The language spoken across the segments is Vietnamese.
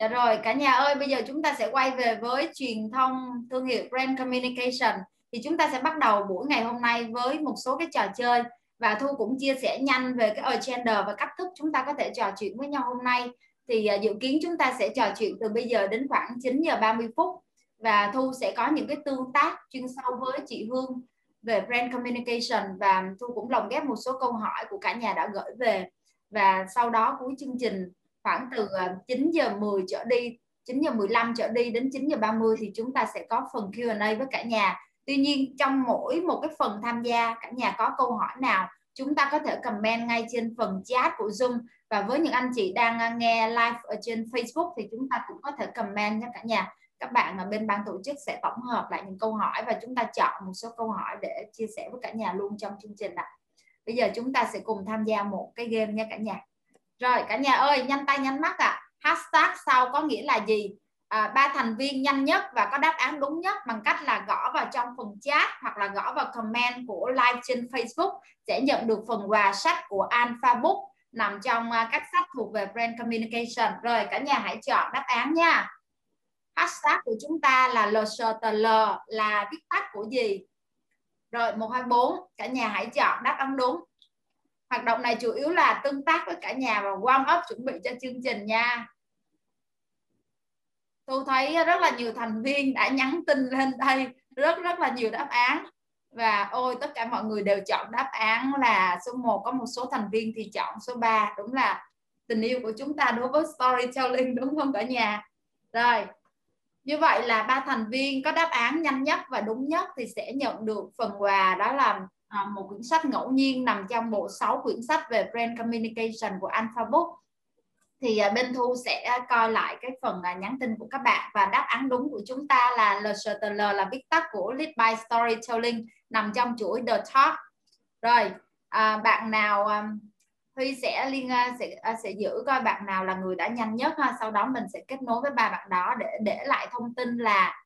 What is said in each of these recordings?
Dạ rồi, cả nhà ơi, bây giờ chúng ta sẽ quay về với truyền thông thương hiệu brand communication. Thì chúng ta sẽ bắt đầu buổi ngày hôm nay với một số cái trò chơi và Thu cũng chia sẻ nhanh về cái agenda và cách thức chúng ta có thể trò chuyện với nhau hôm nay. Thì à, dự kiến chúng ta sẽ trò chuyện từ bây giờ đến khoảng 9 giờ 30 phút và Thu sẽ có những cái tương tác chuyên sâu với chị Hương về brand communication và Thu cũng lồng ghép một số câu hỏi của cả nhà đã gửi về và sau đó cuối chương trình khoảng từ ờ, 9 giờ 10 trở đi 9 giờ 15 trở đi đến 9 giờ 30 thì chúng ta sẽ có phần Q&A với cả nhà tuy nhiên, trong mỗi một cái phần tham gia, cả nhà có câu hỏi nào, chúng ta có thể comment ngay trên phần chat của Zoom và với những anh chị đang ờ, nghe live ở trên Facebook thì chúng ta cũng có thể comment nha cả nhà các bạn ở bên ban tổ chức sẽ tổng hợp lại những câu hỏi và chúng ta chọn một số câu hỏi để chia sẻ với cả nhà luôn trong chương trình ạ. Bây giờ chúng ta sẽ cùng tham gia một cái game nha cả nhà. Rồi cả nhà ơi, nhanh tay nhanh mắt ạ. À. Hashtag sau có nghĩa là gì? À, ba thành viên nhanh nhất và có đáp án đúng nhất bằng cách là gõ vào trong phần chat hoặc là gõ vào comment của live trên Facebook sẽ nhận được phần quà sách của Alpha Book nằm trong à, các sách thuộc về brand communication. Rồi cả nhà hãy chọn đáp án nha. Hashtag của chúng ta là LSTL là viết tắt của gì? Rồi 124 cả nhà hãy chọn đáp án đúng hoạt động này chủ yếu là tương tác với cả nhà và warm up chuẩn bị cho chương trình nha. Tôi thấy rất là nhiều thành viên đã nhắn tin lên đây, rất rất là nhiều đáp án. Và ôi, tất cả mọi người đều chọn đáp án là số 1 có một số thành viên thì chọn số 3 đúng là tình yêu của chúng ta đối với storytelling, đúng không cả nhà? Rồi, như vậy là ba thành viên có đáp án nhanh nhất và đúng nhất thì sẽ nhận được phần quà. Đó là à, một quyển sách ngẫu nhiên nằm trong bộ 6 quyển sách về brand communication của Alpha Book. Thì à, bên thu sẽ coi lại cái phần à, nhắn tin của các bạn và đáp án đúng của chúng ta là LSTL là viết tắt của Lead by Storytelling nằm trong chuỗi The Talk. Rồi à, bạn nào à, Huy sẽ liên à, sẽ à, sẽ giữ coi bạn nào là người đã nhanh nhất ha. Sau đó mình sẽ kết nối với ba bạn đó để để lại thông tin là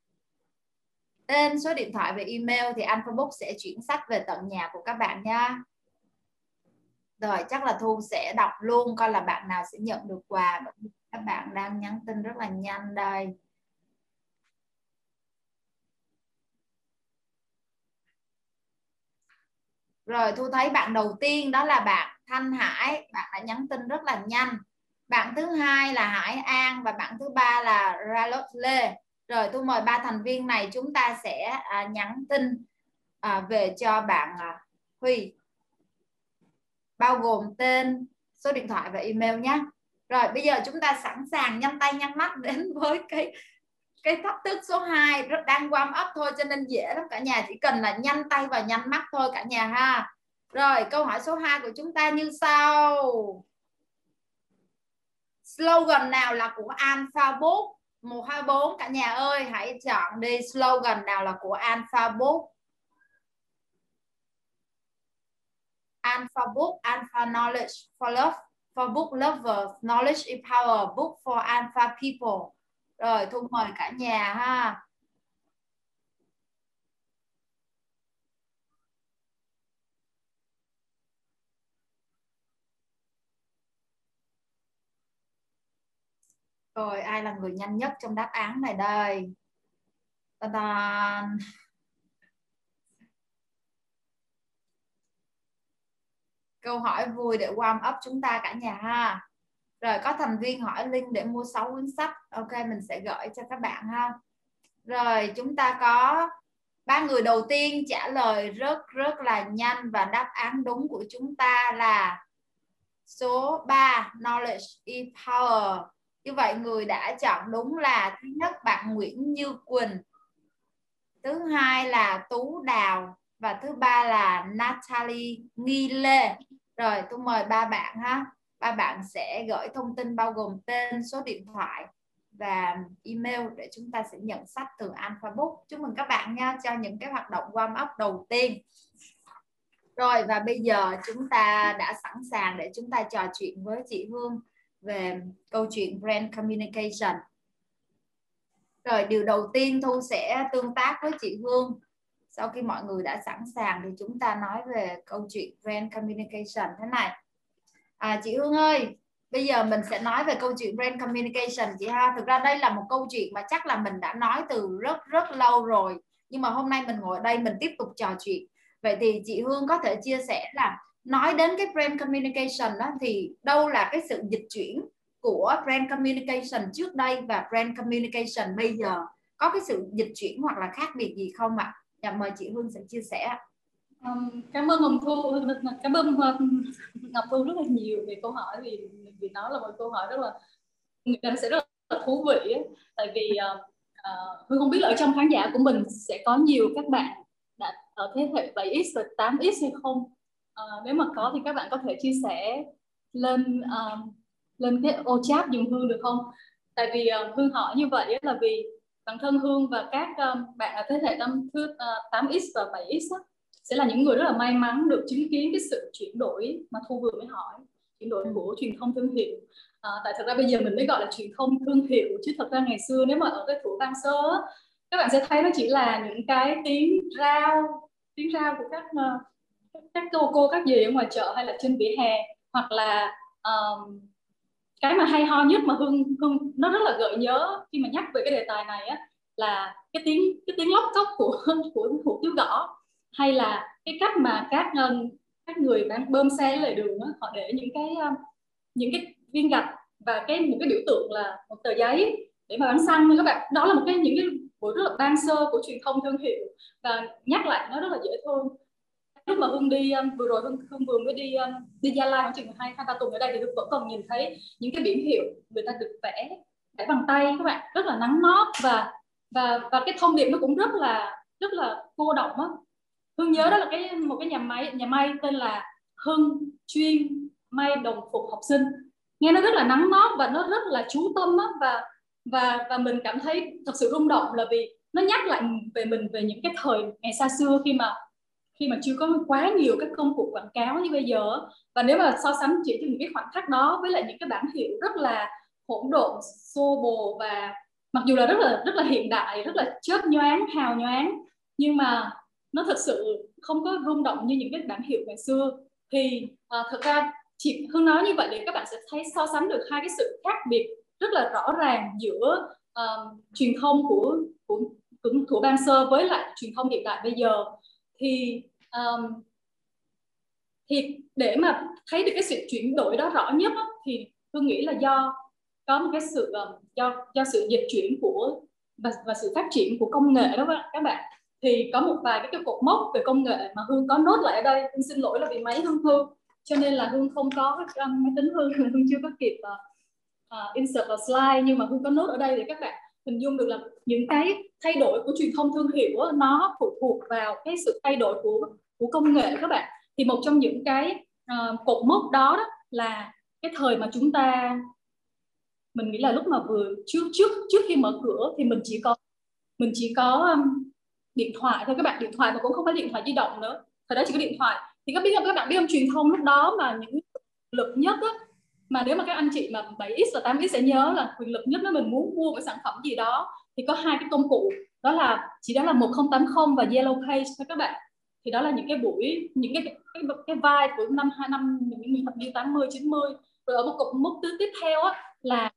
tên số điện thoại và email thì Alphabook sẽ chuyển sách về tận nhà của các bạn nha. Rồi, chắc là Thu sẽ đọc luôn, coi là bạn nào sẽ nhận được quà. Các bạn đang nhắn tin rất là nhanh đây. Rồi, Thu thấy bạn đầu tiên đó là bạn Thanh Hải. Bạn đã nhắn tin rất là nhanh. Bạn thứ hai là Hải An và bạn thứ ba là Ralot Lê rồi tôi mời ba thành viên này chúng ta sẽ à, nhắn tin à, về cho bạn à, Huy. Bao gồm tên số điện thoại và email nhé. Rồi bây giờ chúng ta sẵn sàng nhanh tay nhanh mắt đến với cái cái thách thức số 2 rất đang warm up thôi cho nên dễ lắm. Cả nhà chỉ cần là nhanh tay và nhanh mắt thôi cả nhà ha. Rồi câu hỏi số 2 của chúng ta như sau. Slogan nào là của Alphabet? 124 cả nhà ơi, hãy chọn đi slogan nào là của Alpha Book. Alpha Book, Alpha Knowledge for Love, for Book Lovers, Knowledge Empower Book for Alpha People. Rồi, thu mời cả nhà ha. Rồi ai là người nhanh nhất trong đáp án này đây? Ta -ta. Câu hỏi vui để warm up chúng ta cả nhà ha. Rồi, có thành viên hỏi link để mua 6 cuốn sách. Ok, mình sẽ gửi cho các bạn ha. Rồi, chúng ta có ba người đầu tiên trả lời rất rất là nhanh và đáp án đúng của chúng ta là số 3 knowledge is power như vậy người đã chọn đúng là thứ nhất bạn Nguyễn Như Quỳnh. Thứ hai là Tú Đào và thứ ba là Natalie Nghi Lê. Rồi, tôi mời ba bạn ha. Ba bạn sẽ gửi thông tin bao gồm tên, số điện thoại và email để chúng ta sẽ nhận sách từ Alpha Book. Chúc mừng các bạn nha, cho những cái hoạt động warm up đầu tiên. Rồi, và bây giờ chúng ta đã sẵn sàng để chúng ta trò chuyện với chị Hương về câu chuyện brand communication. Rồi điều đầu tiên thu sẽ tương tác với chị hương. Sau khi mọi người đã sẵn sàng thì chúng ta nói về câu chuyện brand communication thế này. À, chị hương ơi bây giờ mình sẽ nói về câu chuyện brand communication chị ha. Thực ra đây là một câu chuyện mà chắc là mình đã nói từ rất rất lâu rồi. Nhưng mà hôm nay mình ngồi ở đây mình tiếp tục trò chuyện. Vậy thì chị Hương có thể chia sẻ là nói đến cái brand communication đó thì đâu là cái sự dịch chuyển của brand communication trước đây và brand communication bây giờ có cái sự dịch chuyển hoặc là khác biệt gì không ạ? Dạ mời chị Hương sẽ chia sẻ. Um, cảm ơn Hồng Thu, cảm ơn ờ, Ngọc Thu rất là nhiều về câu hỏi vì vì nó là một câu hỏi rất là người ta sẽ rất là thú vị tại vì uh, uh, Hương không biết là ở trong khán giả của mình sẽ có nhiều các bạn đã ở thế hệ 7x và 8x hay không uh, nếu mà có thì các bạn có thể chia sẻ lên uh, lên cái ô chat dùng Hương được không? Tại vì uh, Hương hỏi như vậy là vì bản thân Hương và các um, bạn ở thế hệ năm thứ uh, 8x và 7x á, sẽ là những người rất là may mắn được chứng kiến cái sự chuyển đổi mà Thu vừa mới hỏi chuyển đổi của truyền thông thương hiệu. À, tại thật ra bây giờ mình mới gọi là truyền thông thương hiệu chứ thật ra ngày xưa nếu mà ở cái thủ văn sơ các bạn sẽ thấy nó chỉ là những cái tiếng rao tiếng rao của các uh, các cô cô các gì ở ngoài chợ hay là trên vỉa hè hoặc là um, cái mà hay ho nhất mà hương hương nó rất là gợi nhớ khi mà nhắc về cái đề tài này á là cái tiếng cái tiếng lóc cốc của của hủ tiếu gõ hay là cái cách mà các các người bán bơm xe lề đường á, họ để những cái những cái viên gạch và cái một cái biểu tượng là một tờ giấy để mà bán xăng các bạn. Đó là một cái những cái buổi rất là ban sơ của truyền thông thương hiệu và nhắc lại nó rất là dễ thương lúc mà hương đi um, vừa rồi hương, hương vừa mới đi um, đi gia lai khoảng chừng hai hai ba tuần ở đây thì hương vẫn còn nhìn thấy những cái biển hiệu người ta được vẽ vẽ bằng tay các bạn rất là nắng nót và và và cái thông điệp nó cũng rất là rất là cô động á. Hương nhớ đó là cái một cái nhà máy nhà may tên là hưng chuyên may đồng phục học sinh. Nghe nó rất là nắng nót và nó rất là chú tâm á và và và mình cảm thấy thật sự rung động là vì nó nhắc lại về mình về những cái thời ngày xa xưa khi mà khi mà chưa có quá nhiều các công cụ quảng cáo như bây giờ và nếu mà so sánh chỉ cho những cái khoảnh khắc đó với lại những cái bản hiệu rất là hỗn độn xô bồ và mặc dù là rất là rất là hiện đại rất là chớp nhoáng hào nhoáng nhưng mà nó thật sự không có rung động như những cái bản hiệu ngày xưa. Thì ờ, à, thực ra chị Hương nói như vậy để các bạn sẽ thấy so sánh được hai cái sự khác biệt rất là rõ ràng giữa uh, truyền thông của của của, của ban sơ với lại truyền thông hiện đại bây giờ thì um, thì để mà thấy được cái sự chuyển đổi đó rõ nhất đó, thì tôi nghĩ là do có một cái sự um, do do sự dịch chuyển của và, và sự phát triển của công nghệ đó các bạn. Thì có một vài cái, cái cột mốc về công nghệ mà hương có nốt lại ở đây. Hương xin lỗi là vì máy hương hư cho nên là hương không có um, máy tính hương hương chưa có kịp uh, uh, insert vào slide nhưng mà hương có nốt ở đây để các bạn hình dung được là những cái thay đổi của truyền thông thương hiệu đó, nó phụ thuộc vào cái sự thay đổi của của công nghệ các bạn. Thì một trong những cái uh, cột mốc đó, đó là cái thời mà chúng ta mình nghĩ là lúc mà vừa trước trước trước khi mở cửa thì mình chỉ có mình chỉ có um, điện thoại thôi các bạn. Điện thoại mà cũng không phải điện thoại di động nữa. Thời đó chỉ có điện thoại. Thì các biết không các bạn biết không truyền thông lúc đó mà những lực nhất á, mà nếu mà các anh chị mà 7x và 8x sẽ nhớ là quyền lực nhất nếu mình muốn mua một sản phẩm gì đó thì có hai cái công cụ. Đó là chỉ đó là 1080 và Yellow Page thôi các bạn. Thì đó là những cái buổi những cái cái, cái vai của năm hai năm những thập niên 80 90 rồi ở một cục mốc thứ tiếp theo á, là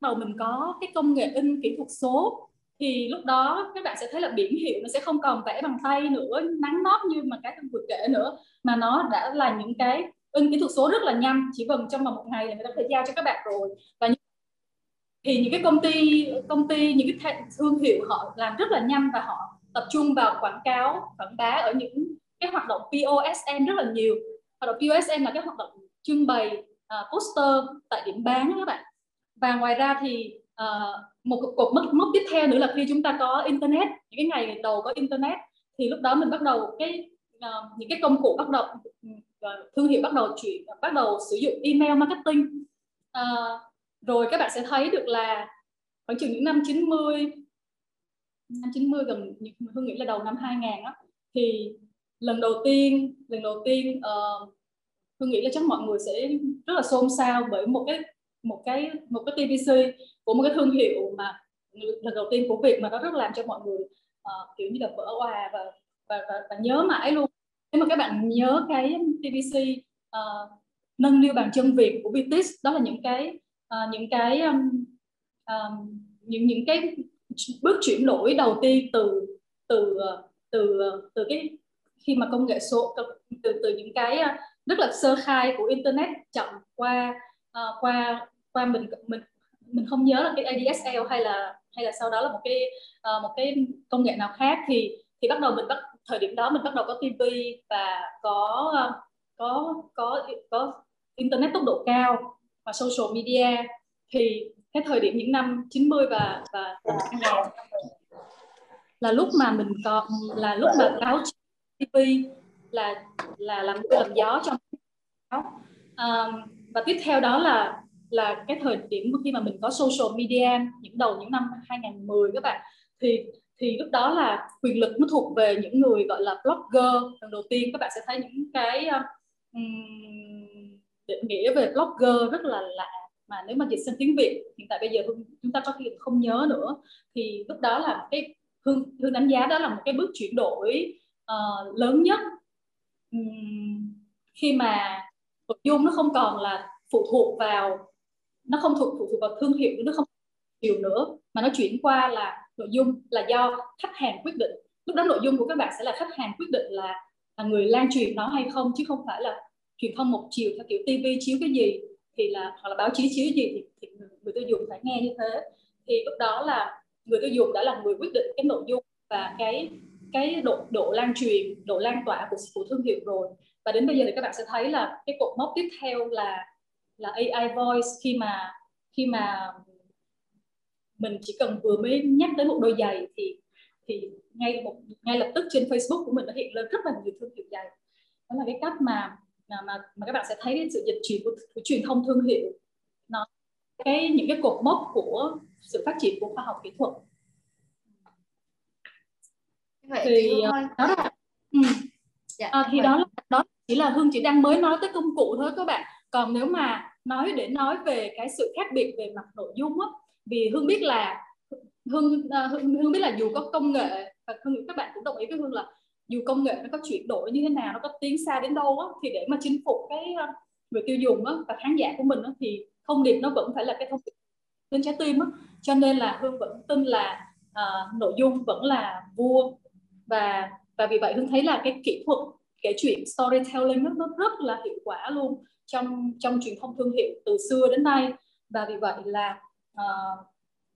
đầu mình có cái công nghệ in kỹ thuật số. Thì lúc đó các bạn sẽ thấy là biển hiệu nó sẽ không còn vẽ bằng tay nữa nắng nót như mà cái vừa kể nữa. Mà nó đã là những cái in kỹ thuật số rất là nhanh. Chỉ cần trong vòng một ngày là người ta có thể giao cho các bạn rồi. Và thì những cái công ty công ty những cái thương hiệu họ làm rất là nhanh và họ tập trung vào quảng cáo quảng bá ở những cái hoạt động POSM rất là nhiều. Hoạt động POSM là cái hoạt động trưng bày uh, poster tại điểm bán các bạn. Và ngoài ra thì uh, một cột mốc, mốc tiếp theo nữa là khi chúng ta có internet những cái ngày đầu có internet thì lúc đó mình bắt đầu cái uh, những cái công cụ bắt đầu thương hiệu bắt đầu chuyển bắt đầu sử dụng email marketing. À, rồi các bạn sẽ thấy được là khoảng chừng những năm 90 năm 90 gần Hương nghĩ là đầu năm 2000 á thì lần đầu tiên lần đầu tiên ờ, uh, Hương nghĩ là chắc mọi người sẽ rất là xôn xao bởi một cái một cái một cái TVC của một cái thương hiệu mà lần đầu tiên của Việt mà nó rất làm cho mọi người uh, kiểu như là vỡ hòa và, và và và nhớ mãi luôn nếu mà các bạn nhớ cái TVC uh, ờ, nâng niu bàn chân Việt của BTS đó là những cái uh, những cái um, um, những những cái bước chuyển đổi đầu tiên từ từ ờ, từ từ cái khi mà công nghệ số từ từ những cái rất là sơ khai của internet chậm qua uh, qua qua mình mình mình không nhớ là cái ADSL hay là hay là sau đó là một cái uh, một cái công nghệ nào khác thì thì bắt đầu mình bắt thời điểm đó mình bắt đầu có tivi và có có có có internet tốc độ cao và social media thì cái thời điểm những năm 90 và và, và là lúc mà mình còn là lúc mà báo TV là là làm mưa làm gió trong báo um, và tiếp theo đó là là cái thời điểm khi mà mình có social media những đầu những năm 2010 các bạn thì thì lúc đó là quyền lực nó thuộc về những người gọi là blogger. Lần đầu tiên các bạn sẽ thấy những cái um, định nghĩa về blogger rất là lạ. Mà nếu mà dịch sang tiếng Việt hiện tại bây giờ chúng ta có khi không nhớ nữa. Thì lúc đó là cái hương hương đánh giá đó là một cái bước chuyển đổi uh, lớn nhất. Um, khi mà nội dung nó không còn là phụ thuộc vào nó không thuộc phụ thuộc vào thương hiệu nó không nhiều nữa mà nó chuyển qua là nội dung là do khách hàng quyết định. Lúc đó nội dung của các bạn sẽ là khách hàng quyết định là, là người lan truyền nó hay không chứ không phải là truyền thông một chiều theo kiểu TV chiếu cái gì thì là hoặc là báo chí chiếu gì thì, thì người tiêu dùng phải nghe như thế. Thì lúc đó là người tiêu dùng đã là người quyết định cái nội dung và cái cái độ độ lan truyền độ lan tỏa của, của thương hiệu rồi. Và đến bây giờ thì các bạn sẽ thấy là cái cột mốc tiếp theo là là AI voice khi mà khi mà mình chỉ cần vừa mới nhắc tới một đôi giày thì thì ngay một ngay lập tức trên Facebook của mình nó hiện lên rất là nhiều thương hiệu giày. Đó là cái cách mà mà mà, mà các bạn sẽ thấy cái sự dịch chuyển của, của truyền thông thương hiệu. Nó cái những cái cột mốc của sự phát triển của khoa học kỹ thuật. Vậy thì uh, đó là ừ. dạ, à, thì đó là đó chỉ là hương chỉ đang mới nói tới công cụ thôi các bạn. Còn nếu mà nói để nói về cái sự khác biệt về mặt nội dung á vì hương biết là hương, ờ, hương hương biết là dù có công nghệ và hương các bạn cũng đồng ý với hương là dù công nghệ nó có chuyển đổi như thế nào nó có tiến xa đến đâu á, thì để mà chinh phục cái ờ, người tiêu dùng á, và khán giả của mình á, thì thông điệp nó vẫn phải là cái thông điệp trên trái tim á. cho nên là hương vẫn tin là uh, nội dung vẫn là vua và và vì vậy hương thấy là cái kỹ thuật kể chuyện storytelling nó, nó rất là hiệu quả luôn trong trong truyền thông thương hiệu từ xưa đến nay và vì vậy là uh,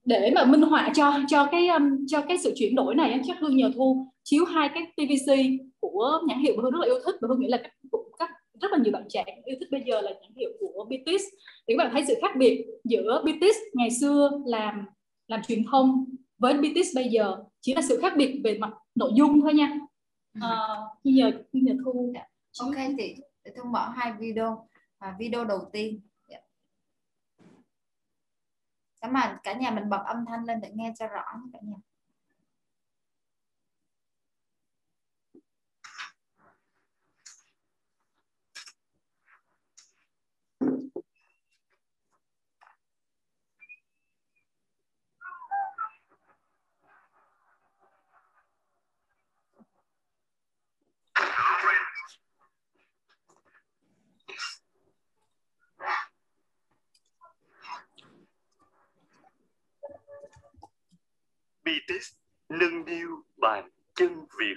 để mà minh họa cho cho cái um, cho cái sự chuyển đổi này chắc hương nhờ thu chiếu hai cái TVC của nhãn hiệu mà hương rất là yêu thích và hương nghĩ là các, các rất là nhiều bạn trẻ yêu thích bây giờ là nhãn hiệu của BTS thì các bạn thấy sự khác biệt giữa BTS ngày xưa làm làm truyền thông với BTS bây giờ chỉ là sự khác biệt về mặt nội dung thôi nha à, nhờ nhờ thu dạ. ok chị thu mở hai video và video đầu tiên cảm ơn. Cả nhà mình bật âm thanh lên để nghe cho rõ cả nhà. BTS nâng niu bàn chân Việt.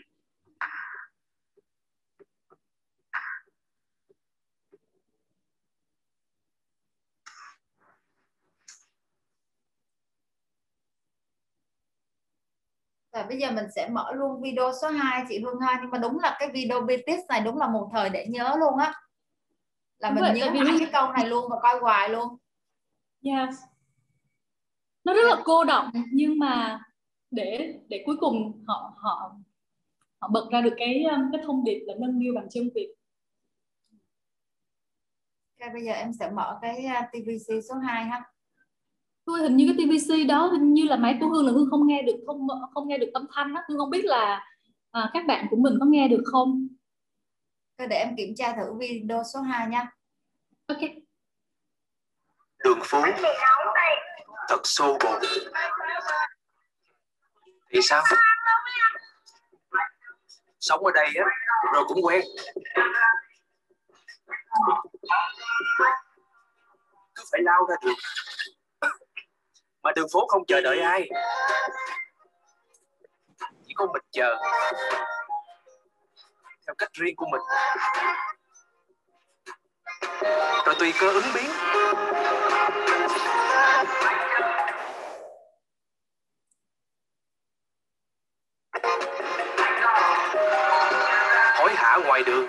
Và bây giờ mình sẽ mở luôn video số 2 chị Hương ha nhưng mà đúng là cái video BTS này đúng là một thời để nhớ luôn á. Là mình nhớ hai cái câu này luôn và coi hoài luôn. Yes. Nó rất là cô đọng nhưng mà để để cuối cùng họ họ họ bật ra được cái um, cái thông điệp là nâng niu bằng chân Việt. Okay, bây giờ em sẽ mở cái uh, TVC số 2 ha. Tôi hình như cái TVC đó hình như là máy của Hương là Hương không nghe được không không nghe được âm thanh đó. Hương không biết là à, các bạn của mình có nghe được không? Thôi để em kiểm tra thử video số 2 nha. Ok. Đường phố thật xô bồ thì sao? Sống ở đây á, rồi cũng quen. Cứ phải lao ra đường. Mà đường phố không chờ đợi ai. Chỉ có mình chờ. Theo cách riêng của mình. Rồi tùy cơ ứng biến. Hối hả ngoài đường.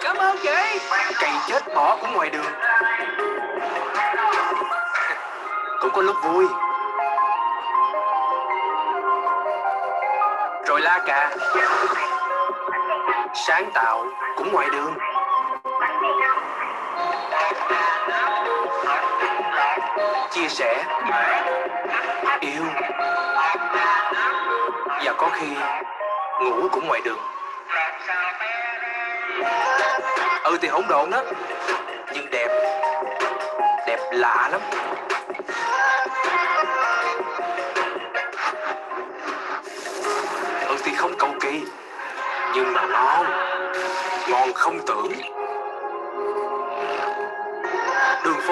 Cảm ơn chị. Cày chết bỏ cũng ngoài đường. Cũng có lúc vui. Rồi la cà. Sáng tạo cũng ngoài đường chia sẻ, yêu. Và có khi ngủ cũng ngoài đường. Ừ thì hỗn độn đó nhưng đẹp. Đẹp lạ lắm. Ừ thì không cầu kỳ, nhưng mà ngon ngon không tưởng.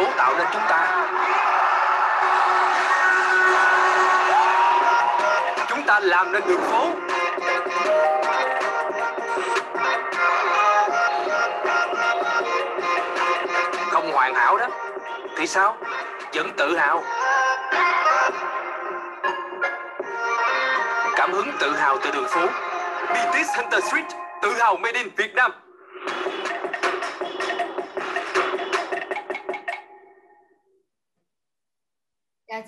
Phố tạo nên chúng ta. Chúng ta làm nên đường phố. Không hoàn hảo đó. Thì sao? Vẫn tự hào. Cảm hứng tự hào từ đường phố. BTS Hunter Street, tự hào made in Việt Nam.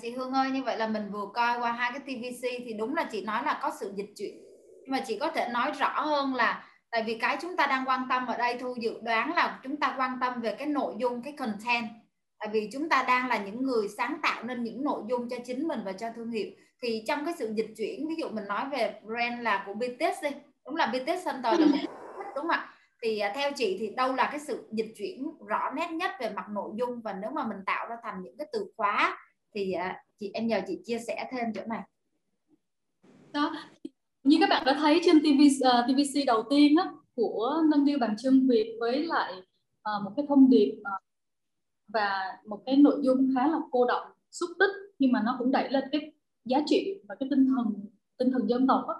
Chị Hương ơi, như vậy là mình vừa coi qua hai cái TVC thì đúng là chị nói là có sự dịch chuyển. Nhưng mà chị có thể nói rõ hơn là tại vì cái chúng ta đang quan tâm ở đây Thu dự đoán là chúng ta quan tâm về cái nội dung, cái content. Tại vì chúng ta đang là những người sáng tạo nên những nội dung cho chính mình và cho thương hiệu. Thì trong cái sự dịch chuyển, ví dụ mình nói về brand là của BTS đi, đúng là BTS Center là đúng không ạ? Thì à, theo chị thì đâu là cái sự dịch chuyển rõ nét nhất về mặt nội dung và nếu mà mình tạo ra thành những cái từ khóa thì à, chị em nhờ chị chia sẻ thêm chỗ này đó như các bạn đã thấy trên TV uh, TVC đầu tiên á, của nâng niu bàn chân Việt với lại uh, một cái thông điệp uh, và một cái nội dung khá là cô động xúc tích nhưng mà nó cũng đẩy lên cái giá trị và cái tinh thần tinh thần dân tộc á.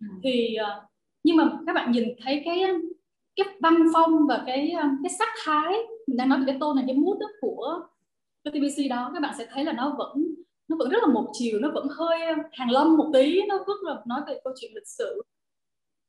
Ừ. thì uh, nhưng mà các bạn nhìn thấy cái cái văn phong và cái cái sắc thái mình đang nói về cái tôn này cái mood của cái TVC đó các bạn sẽ thấy là nó vẫn nó vẫn rất là một chiều nó vẫn hơi um, hàng lâm một tí nó rất là nói về câu chuyện lịch sử.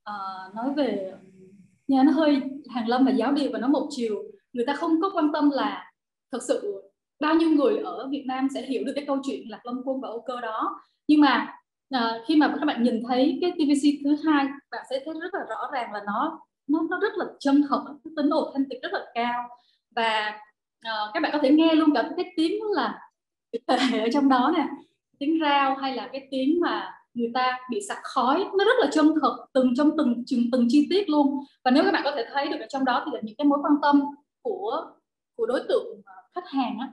À, nói về um, nhà nó hơi hàng lâm và giáo điều và nó một chiều. Người ta không có quan tâm là thật sự bao nhiêu người ở Việt Nam sẽ hiểu được cái câu chuyện lạc lâm quân và âu cơ đó. Nhưng mà à, khi mà các bạn nhìn thấy cái TVC thứ hai bạn sẽ thấy rất là rõ ràng là nó nó nó rất là chân thật cái tính authentic rất là cao. Và uh, các bạn có thể nghe luôn cả cái tiếng là ở trong đó nè. Tiếng rao hay là cái tiếng mà người ta bị sặc khói nó rất là chân thật từng trong từng từng, từng chi tiết luôn. Và nếu các bạn có thể thấy được ở trong đó thì là những cái mối quan tâm của của đối tượng ờ, khách hàng á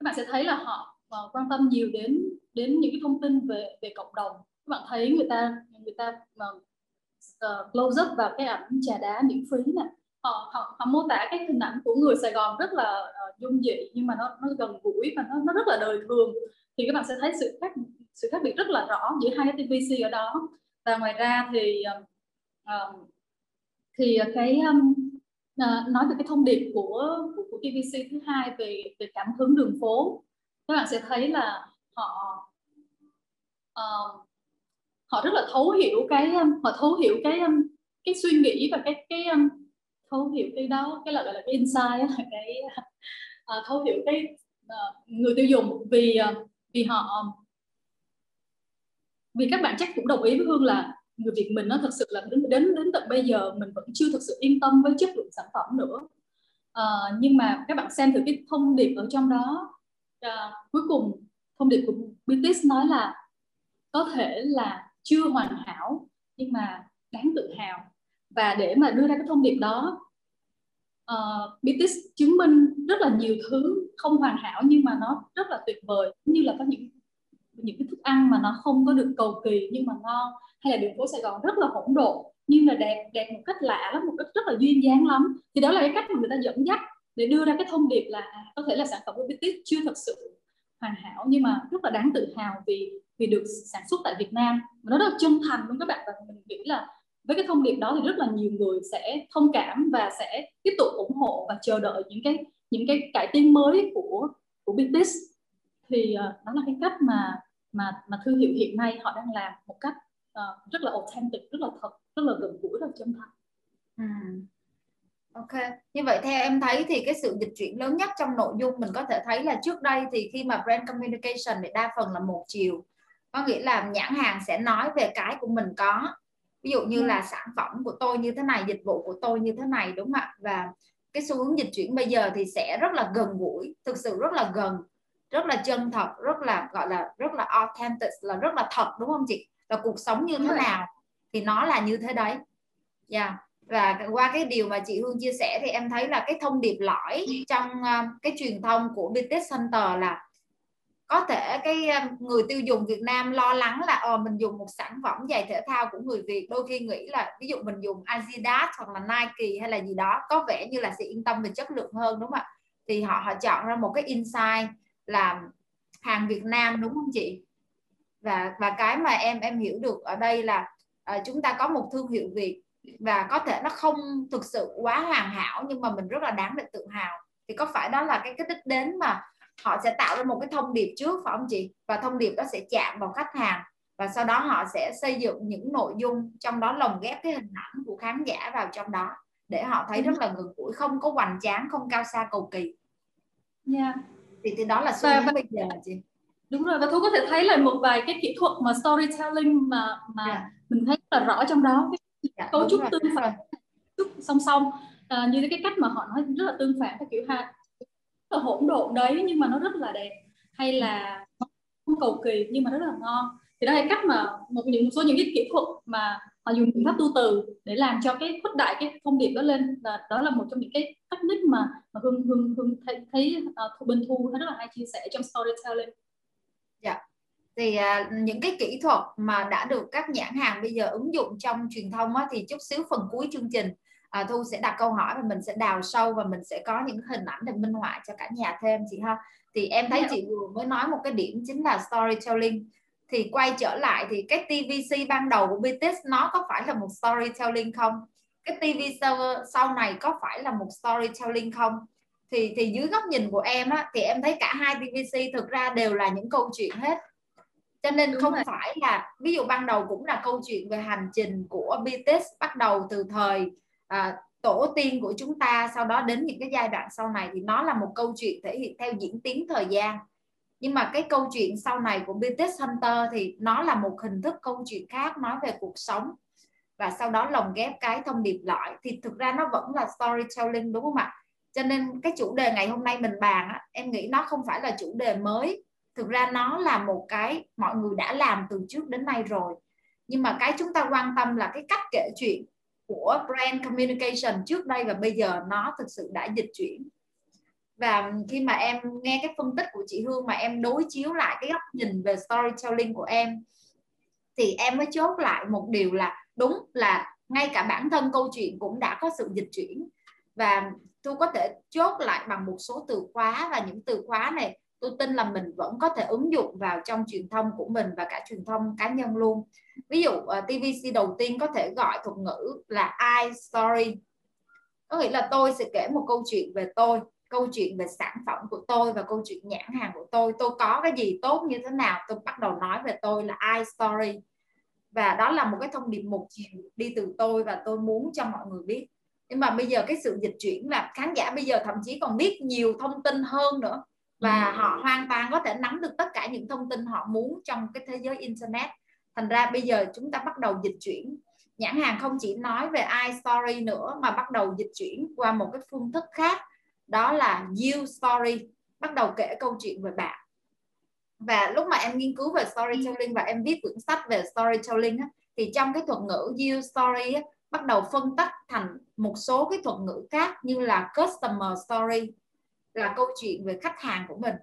các bạn sẽ thấy là họ ờ, quan tâm nhiều đến đến những cái thông tin về về cộng đồng. Các bạn thấy người ta người ta uh, close up vào cái ảnh trà đá miễn phí nè. Họ, họ họ mô tả cái hình ảnh của người Sài Gòn rất là uh, dung dị nhưng mà nó nó gần gũi và nó nó rất là đời thường thì các bạn sẽ thấy sự khác sự khác biệt rất là rõ giữa hai cái TVC ở đó. Và ngoài ra thì uh, thì cái um, uh, nói về cái thông điệp của của, của TVC thứ hai về về cảm hứng đường phố các bạn sẽ thấy là họ uh, họ rất là thấu hiểu cái họ thấu hiểu cái cái suy nghĩ và cái cái thấu hiểu cái đó cái là gọi là cái insight là cái à, thấu hiểu cái à, người tiêu dùng. Vì à, vì họ à, vì các bạn chắc cũng đồng ý với hương là người việt mình nó thật sự là đến đến đến tận bây giờ mình vẫn chưa thực sự yên tâm với chất lượng sản phẩm nữa. À, nhưng mà các bạn xem thử cái thông điệp ở trong đó. À, cuối cùng thông điệp của BTS nói là có thể là chưa hoàn hảo nhưng mà đáng tự hào và để mà đưa ra cái thông điệp đó ờ, uh, BTS chứng minh rất là nhiều thứ không hoàn hảo nhưng mà nó rất là tuyệt vời. Như là có những những cái thức ăn mà nó không có được cầu kỳ nhưng mà ngon hay là đường phố Sài Gòn rất là hỗn độn nhưng mà đẹp đẹp một cách lạ lắm một cách rất là duyên dáng lắm. Thì đó là cái cách mà người ta dẫn dắt để đưa ra cái thông điệp là à, có thể là sản phẩm của BTS chưa thật sự hoàn hảo nhưng mà rất là đáng tự hào vì vì được sản xuất tại Việt Nam. Nó rất là chân thành luôn các bạn và mình nghĩ là với cái thông điệp đó thì rất là nhiều người sẽ thông cảm và sẽ tiếp tục ủng hộ và chờ đợi những cái những cái cải tiến mới của của BTS thì uh, đó là cái cách mà mà mà thương hiệu hiện nay họ đang làm một cách uh, rất là authentic rất là thật rất là gần gũi và chân thành. Ừ. Ok, như vậy theo em thấy thì cái sự dịch chuyển lớn nhất trong nội dung mình có thể thấy là trước đây thì khi mà brand communication thì đa phần là một chiều. Có nghĩa là nhãn hàng sẽ nói về cái của mình có ví dụ như ừ. là sản phẩm của tôi như thế này dịch vụ của tôi như thế này đúng không ạ? Và cái xu hướng dịch chuyển bây giờ thì sẽ rất là gần gũi thực sự rất là gần rất là chân thật rất là gọi là rất là authentic là rất là thật đúng không chị? Là cuộc sống như thế nào thì nó là như thế đấy. Yeah. và qua cái điều mà chị Hương chia sẻ thì em thấy là cái thông điệp lõi trong uh, cái truyền thông của BTS Center là có thể cái người tiêu dùng Việt Nam lo lắng là ờ mình dùng một sản phẩm giày thể thao của người Việt đôi khi nghĩ là ví dụ mình dùng Adidas hoặc là Nike hay là gì đó có vẻ như là sẽ yên tâm về chất lượng hơn đúng không ạ? Thì họ họ chọn ra một cái insight là hàng Việt Nam đúng không chị? Và và cái mà em em hiểu được ở đây là uh, chúng ta có một thương hiệu Việt và có thể nó không thực sự quá hoàn hảo nhưng mà mình rất là đáng để tự hào. Thì có phải đó là cái cái đích đến mà họ sẽ tạo ra một cái thông điệp trước phải không chị? Và thông điệp đó sẽ chạm vào khách hàng và sau đó họ sẽ xây dựng những nội dung trong đó lồng ghép cái hình ảnh của khán giả vào trong đó để họ thấy rất là gần gũi không có hoành tráng không cao xa cầu kỳ. Yeah. thì thì đó là xu hướng bây giờ chị. Đúng rồi và thu có thể thấy là một vài cái kỹ thuật mà storytelling mà mà yeah. mình thấy rất là rõ trong đó. Cái yeah, cấu trúc tương phản song song à, như cái cách mà họ nói rất là tương phản theo kiểu ha là hỗn độn đấy nhưng mà nó rất là đẹp. Hay là không cầu kỳ nhưng mà rất là ngon. Thì đó là cách mà một những một số những cái kỹ thuật mà họ dùng biện pháp tu từ để làm cho cái khuếch đại cái thông điệp đó lên. Và đó là một trong những cái technique mà mà hương hương hương thấy, thấy uh, bên thu rất là hay chia sẻ trong storytelling. Dạ. Thì uh, những cái kỹ thuật mà đã được các nhãn hàng bây giờ ứng dụng trong truyền thông á, thì chút xíu phần cuối chương trình à, thu sẽ đặt câu hỏi và mình sẽ đào sâu và mình sẽ có những hình ảnh để minh họa cho cả nhà thêm chị ha. Thì em thấy dạ. chị vừa mới nói một cái điểm chính là storytelling. Thì quay trở lại thì cái TVC ban đầu của BTS nó có phải là một storytelling không? Cái TV sau, sau này có phải là một storytelling không? Thì thì dưới góc nhìn của em á thì em thấy cả hai TVC thực ra đều là những câu chuyện hết. Cho nên Đúng không rồi. phải là ví dụ ban đầu cũng là câu chuyện về hành trình của BTS bắt đầu từ thời à, tổ tiên của chúng ta sau đó đến những cái giai đoạn sau này thì nó là một câu chuyện thể hiện theo diễn tiến thời gian. Nhưng mà cái câu chuyện sau này của BTS Hunter thì nó là một hình thức câu chuyện khác nói về cuộc sống. Và sau đó lồng ghép cái thông điệp lõi thì thực ra nó vẫn là storytelling đúng không ạ? Cho nên cái chủ đề ngày hôm nay mình bàn á, em nghĩ nó không phải là chủ đề mới. Thực ra nó là một cái mọi người đã làm từ trước đến nay rồi. Nhưng mà cái chúng ta quan tâm là cái cách kể chuyện của brand communication trước đây và bây giờ nó thực sự đã dịch chuyển. Và khi mà em nghe cái phân tích của chị Hương mà em đối chiếu lại cái góc nhìn về storytelling của em, thì em mới chốt lại một điều là đúng là ngay cả bản thân câu chuyện cũng đã có sự dịch chuyển. Và tôi có thể chốt lại bằng một số từ khóa và những từ khóa này tôi tin là mình vẫn có thể ứng dụng vào trong truyền thông của mình và cả truyền thông cá nhân luôn. Ví dụ ờ, uh, TVC đầu tiên có thể gọi thuật ngữ là I story có nghĩa là tôi sẽ kể một câu chuyện về tôi câu chuyện về sản phẩm của tôi và câu chuyện nhãn hàng của tôi. Tôi có cái gì tốt như thế nào tôi bắt đầu nói về tôi là I story và đó là một cái thông điệp một chiều đi từ tôi và tôi muốn cho mọi người biết. Nhưng mà bây giờ cái sự dịch chuyển là khán giả bây giờ thậm chí còn biết nhiều thông tin hơn nữa và ừ. họ hoàn toàn có thể nắm được tất cả những thông tin họ muốn trong cái thế giới internet. Thành ra bây giờ chúng ta bắt đầu dịch chuyển. Nhãn hàng không chỉ nói về iStory nữa mà bắt đầu dịch chuyển qua một cái phương thức khác. Đó là you story bắt đầu kể câu chuyện về bạn. Và lúc mà em nghiên cứu về storytelling và em viết quyển sách về storytelling á, thì trong cái thuật ngữ you story á, bắt đầu phân tách thành một số cái thuật ngữ khác như là customer story là câu chuyện về khách hàng của mình.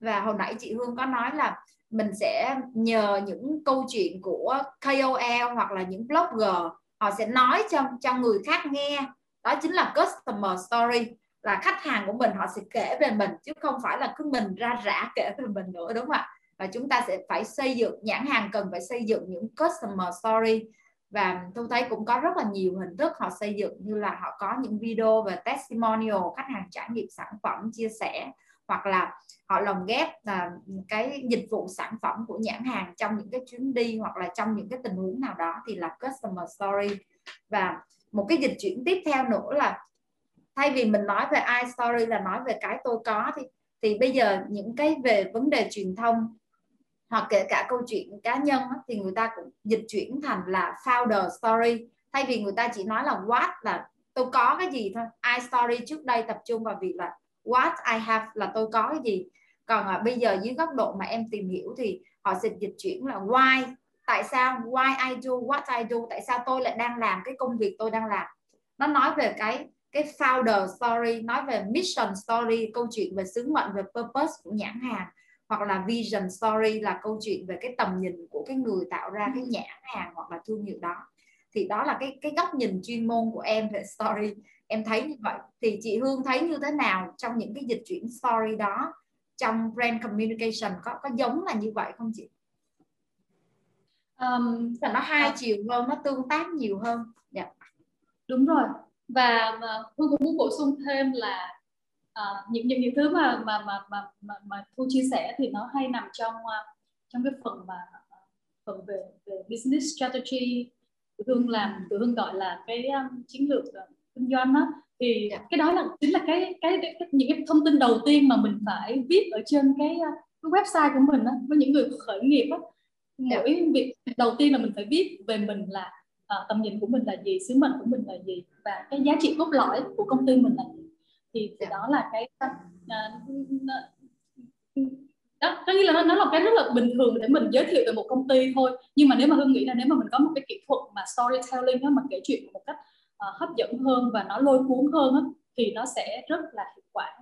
Và hồi nãy chị Hương có nói là mình sẽ nhờ những câu chuyện của KOL hoặc là những blogger, họ sẽ nói cho cho người khác nghe. Đó chính là customer story, là khách hàng của mình, họ sẽ kể về mình, chứ không phải là cứ mình ra rã kể về mình nữa, đúng không ạ? Và chúng ta sẽ phải xây dựng, nhãn hàng cần phải xây dựng những customer story và tôi thấy cũng có rất là nhiều hình thức họ xây dựng, như là họ có những video về testimonial, khách hàng trải nghiệm sản phẩm, chia sẻ, hoặc là họ lồng ghép là cái dịch vụ sản phẩm của nhãn hàng trong những cái chuyến đi hoặc là trong những cái tình huống nào đó thì là customer story. Và một cái dịch chuyển tiếp theo nữa là thay vì mình nói về I story là nói về cái tôi có thì thì bây giờ những cái về vấn đề truyền thông hoặc kể cả câu chuyện cá nhân thì người ta cũng dịch chuyển thành là founder story. Thay vì người ta chỉ nói là what là tôi có cái gì thôi I story trước đây tập trung vào việc là what I have là tôi có cái gì. Còn à, bây giờ dưới góc độ mà em tìm hiểu thì họ sẽ dịch chuyển là why tại sao why I do what I do tại sao tôi lại đang làm cái công việc tôi đang làm. Nó nói về cái cái founder story nói về mission story câu chuyện về sứ mệnh về purpose của nhãn hàng hoặc là vision story là câu chuyện về cái tầm nhìn của cái người tạo ra cái nhãn hàng hoặc là thương hiệu đó thì đó là cái cái góc nhìn chuyên môn của em về story em thấy như vậy thì chị Hương thấy như thế nào trong những cái dịch chuyển story đó trong brand communication có có giống là như vậy không chị? Um, là nó hai uh, chiều hơn, nó tương tác nhiều hơn. Dạ. Yeah. Đúng rồi. Và, và Hương cũng muốn bổ sung thêm là uh, những những những thứ mà mà mà mà mà, mà Thu chia sẻ thì nó hay nằm trong uh, trong cái phần mà phần về về business strategy Hương làm Hương gọi là cái um, chiến lược kinh doanh đó thì yeah. Dạ. cái đó là chính là cái, cái cái những cái thông tin đầu tiên mà mình phải viết ở trên cái, cái website của mình đó, với những người khởi nghiệp đó. Dạ. mỗi yeah. việc đầu tiên là mình phải viết về mình là uh, tầm nhìn của mình là gì sứ mệnh của mình là gì và cái giá trị cốt lõi của công ty mình là gì thì, yeah. Dạ. đó là cái uh, đó có nghĩa là nó, nó là cái rất là bình thường để mình giới thiệu về một công ty thôi nhưng mà nếu mà hương nghĩ là nếu mà mình có một cái kỹ thuật mà storytelling đó mà kể chuyện một cách uh, hấp dẫn hơn và nó lôi cuốn hơn á, thì nó sẽ rất là hiệu quả